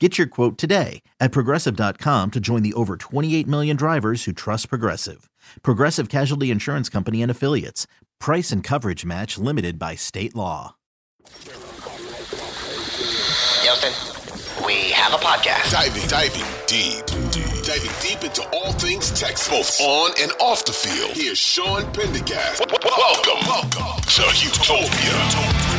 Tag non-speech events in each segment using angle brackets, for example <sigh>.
Get your quote today at progressive.com to join the over 28 million drivers who trust Progressive. Progressive Casualty Insurance Company and Affiliates. Price and coverage match limited by state law. Yelton, we have a podcast. Diving, diving deep, deep, diving deep into all things Texas, both on and off the field. Here's Sean Pendergast. W- w- Welcome, welcome to Houtopia.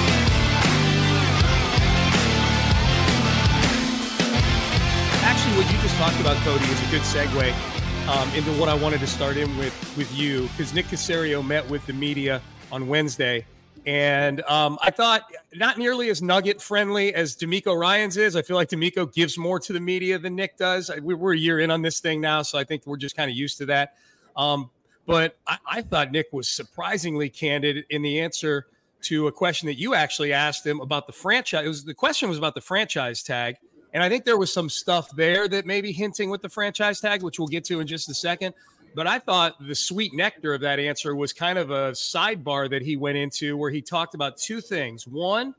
Talked about, Cody, is a good segue um, into what I wanted to start in with with you because Nick Caserio met with the media on Wednesday, and um, I thought not nearly as nugget friendly as DeMeco Ryans is. I feel like DeMeco gives more to the media than Nick does. We're a year in on this thing now, so I think we're just kind of used to that. Um, but I, I thought Nick was surprisingly candid in the answer to a question that you actually asked him about the franchise. It was the question was about the franchise tag and I think there was some stuff there that maybe hinting with the franchise tag, which we'll get to in just a second. But I thought the sweet nectar of that answer was kind of a sidebar that he went into where he talked about two things. One,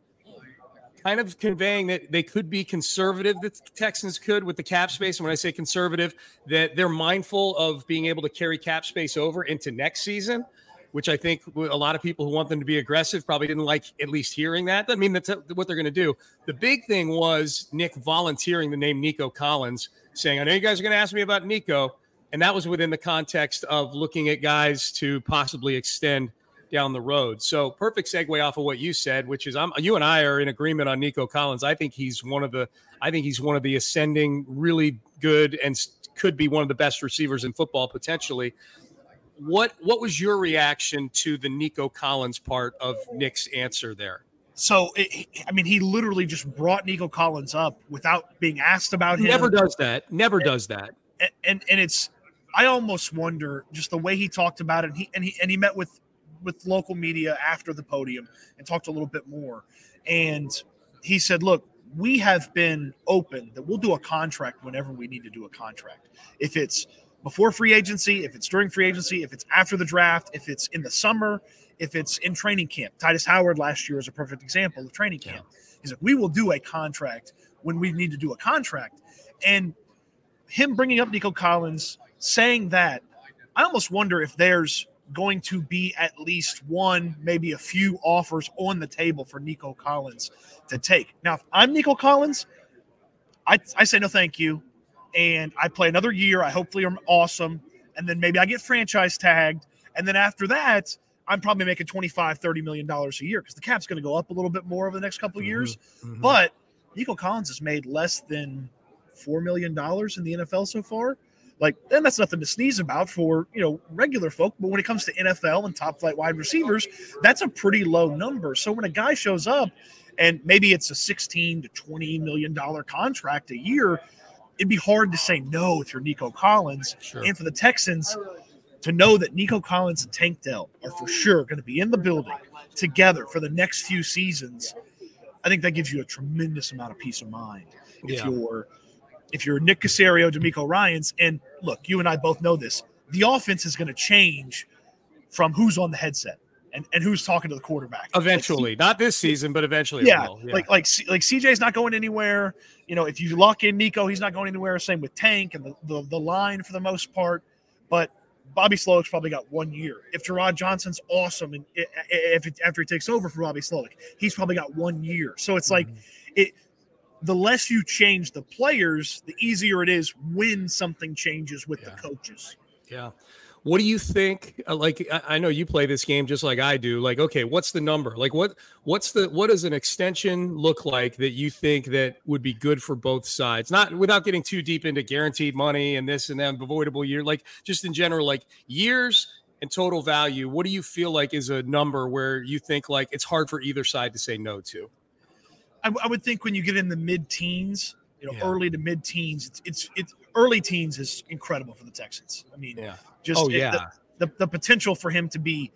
kind of conveying that they could be conservative, the Texans could with the cap space. And when I say conservative, that they're mindful of being able to carry cap space over into next season which I think a lot of people who want them to be aggressive probably didn't like at least hearing that. I mean, that's what they're going to do. The big thing was Nick volunteering the name Nico Collins, saying, I know you guys are going to ask me about Nico. And that was within the context of looking at guys to possibly extend down the road. So perfect segue off of what you said, which is I'm you and I are in agreement on Nico Collins. I think he's one of the I think he's one of the ascending, really good and could be one of the best receivers in football potentially what what was your reaction to the Nico Collins part of Nick's answer there? So, it, I mean, he literally just brought Nico Collins up without being asked about him. Never does that. Never and, does that. And, and and it's, I almost wonder just the way he talked about it. And he and he and he met with with local media after the podium and talked a little bit more. And he said, "Look, we have been open that we'll do a contract whenever we need to do a contract. If it's before free agency, if it's during free agency, if it's after the draft, if it's in the summer, if it's in training camp. Tytus Howard last year is a perfect example of training camp. He's like, we will do a contract when we need to do a contract. And him bringing up Nico Collins, saying that, I almost wonder if there's going to be at least one, maybe a few offers on the table for Nico Collins to take. Now, if I'm Nico Collins, I, I say no thank you and I play another year. I hopefully am awesome. And then maybe I get franchise tagged. And then after that, I'm probably making 25, 30 million dollars a year because the cap's going to go up a little bit more over the next couple of years. Mm-hmm, mm-hmm. But Nico Collins has made less than four million dollars in the NFL so far. Like, then that's nothing to sneeze about for you know regular folk. But when it comes to NFL and top flight wide receivers, that's a pretty low number. So when a guy shows up and maybe it's a 16 to 20 million dollar contract a year, it'd be hard to say no if you're Nico Collins. Sure. And for the Texans to know that Nico Collins and Tank Dell are for sure going to be in the building together for the next few seasons, I think that gives you a tremendous amount of peace of mind. If yeah. you're if you're Nick Caserio, DeMeco Ryans, and look, you and I both know this, the offense is going to change from who's on the headset and, and who's talking to the quarterback. Eventually, like, not this season, but eventually. Yeah, yeah. like like like CJ's not going anywhere. You know, if you lock in Nico, he's not going anywhere. Same with Tank and the, the, the line for the most part. But Bobby Slowik's probably got one year. If Jerrod Johnson's awesome, and if it, after he takes over for Bobby Slowik, he's probably got one year. So it's like mm-hmm. it. the less you change the players, the easier it is when something changes with Yeah. the coaches. Yeah. What do you think? uh, Like, I know you play this game just like I do. Like, okay, what's the number? Like, what what's the what does an extension look like that you think that would be good for both sides? Not without getting too deep into guaranteed money and this and that avoidable year. Like, just in general, like years and total value. What do you feel like is a number where you think like it's hard for either side to say no to? I, I would think when you get in the mid-teens, you know, Yeah. early to mid-teens, it's, it's it's early teens is incredible for the Texans. I mean, Yeah. just Oh yeah. the, the the potential for him to be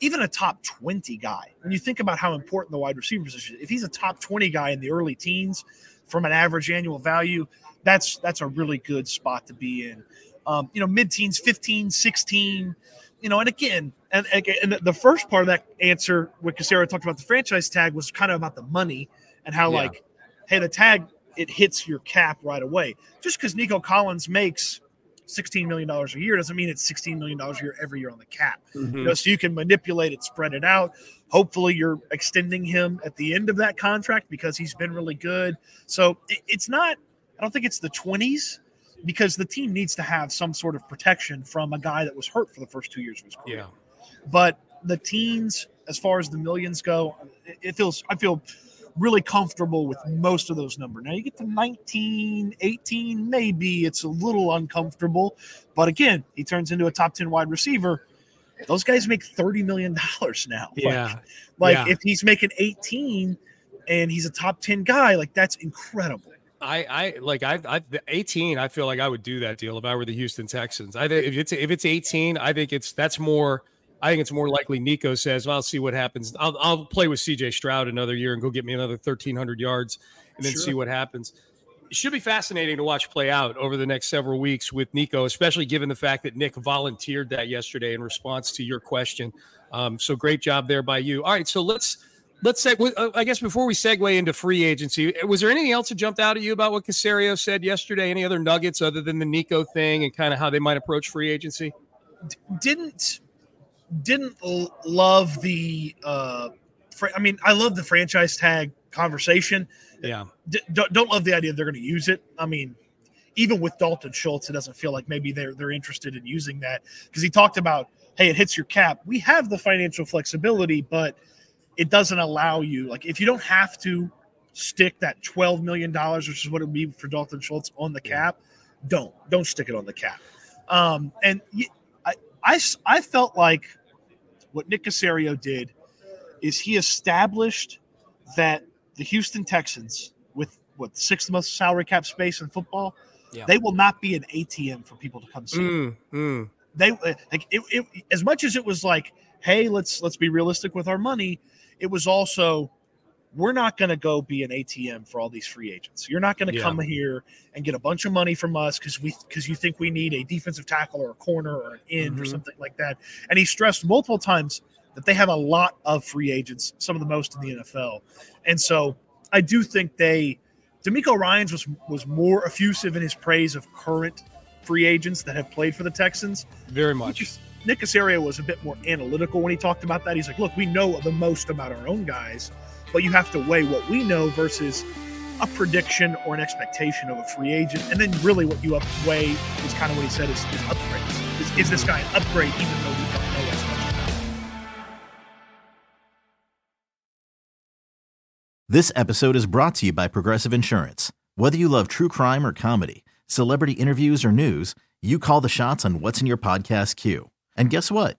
even a top 20 guy. When you think about how important the wide receiver position, is, if he's a top 20 guy in the early teens from an average annual value, that's that's a really good spot to be in. Um, you know, mid-teens, 15, 16, you know, and again, and, and the first part of that answer, what Caserio talked about the franchise tag was kind of about the money and how Yeah. like, hey, the tag it hits your cap right away. Just because Nico Collins makes $16 million a year doesn't mean it's $16 million a year every year on the cap. Mhm. You know, so you can manipulate it, spread it out. Hopefully, you're extending him at the end of that contract because he's been really good. So it, it's not, I don't think it's the 20s because the team needs to have some sort of protection from a guy that was hurt for the first two years of his career. Yeah. But the teens, as far as the millions go, it, it feels, I feel really comfortable with most of those numbers. Now you get to 19, 18, maybe it's a little uncomfortable. But again, he turns into a top 10 wide receiver. Those guys make $30 million now. <laughs> Like- Yeah. Like, Yeah. if he's making 18 and he's a top 10 guy, like that's incredible. I, I like I, I the 18. I feel like I would do that deal if I were the Houston Texans. I think if it's if it's 18, I think it's that's more. I think it's more likely Nico says, well, "I'll see what happens. I'll, I'll play with C.J. Stroud another year and go get me another 1,300 yards, and then Sure. see what happens." It should be fascinating to watch play out over the next several weeks with Nico, especially given the fact that Nick volunteered that yesterday in response to your question. Um, so great job there by you. All right, so let's let's say uh, I guess before we segue into free agency, was there anything else that jumped out at you about what Caserio said yesterday? Any other nuggets other than the Nico thing and kind of how they might approach free agency? Didn't didn't l- love the uh fr- I mean, I love the franchise tag conversation. Yeah, D- don't, love the idea they're going to use it. I mean, even with Dalton Schultz, it doesn't feel like maybe they're they're interested in using that because he talked about, hey, it hits your cap. We have the financial flexibility, but it doesn't allow you like if you don't have to stick that twelve million dollars, which is what it would be for Dalton Schultz on the cap. Don't don't stick it on the cap. Um, and y- I, I felt like what Nick Caserio did is he established that the Houston Texans, with what sixth most salary cap space in football, Yeah. they will not be an ATM for people to come see. Mm, mm. They uh, like it, it, as much as it was like, hey, let's let's be realistic with our money. It was also we're not going to go be an ATM for all these free agents. You're not going to Yeah. come here and get a bunch of money from us because we because you think we need a defensive tackle or a corner or an end or Mhm. something like that. And he stressed multiple times that they have a lot of free agents, some of the most in the NFL. And so I do think they DeMeco Ryans was was more effusive in his praise of current free agents that have played for the Texans. very much. Nick Caserio was a bit more analytical when he talked about that. He's like, look, we know the most about our own guys, but you have to weigh what we know versus a prediction or an expectation of a free agent. And then really what you weigh is kind of what he said is, is upgrades. Is, is this guy an upgrade even though we don't know as much about him? This episode is brought to you by Progressive Insurance. Whether you love true crime or comedy, celebrity interviews or news, you call the shots on what's in your podcast queue. And guess what?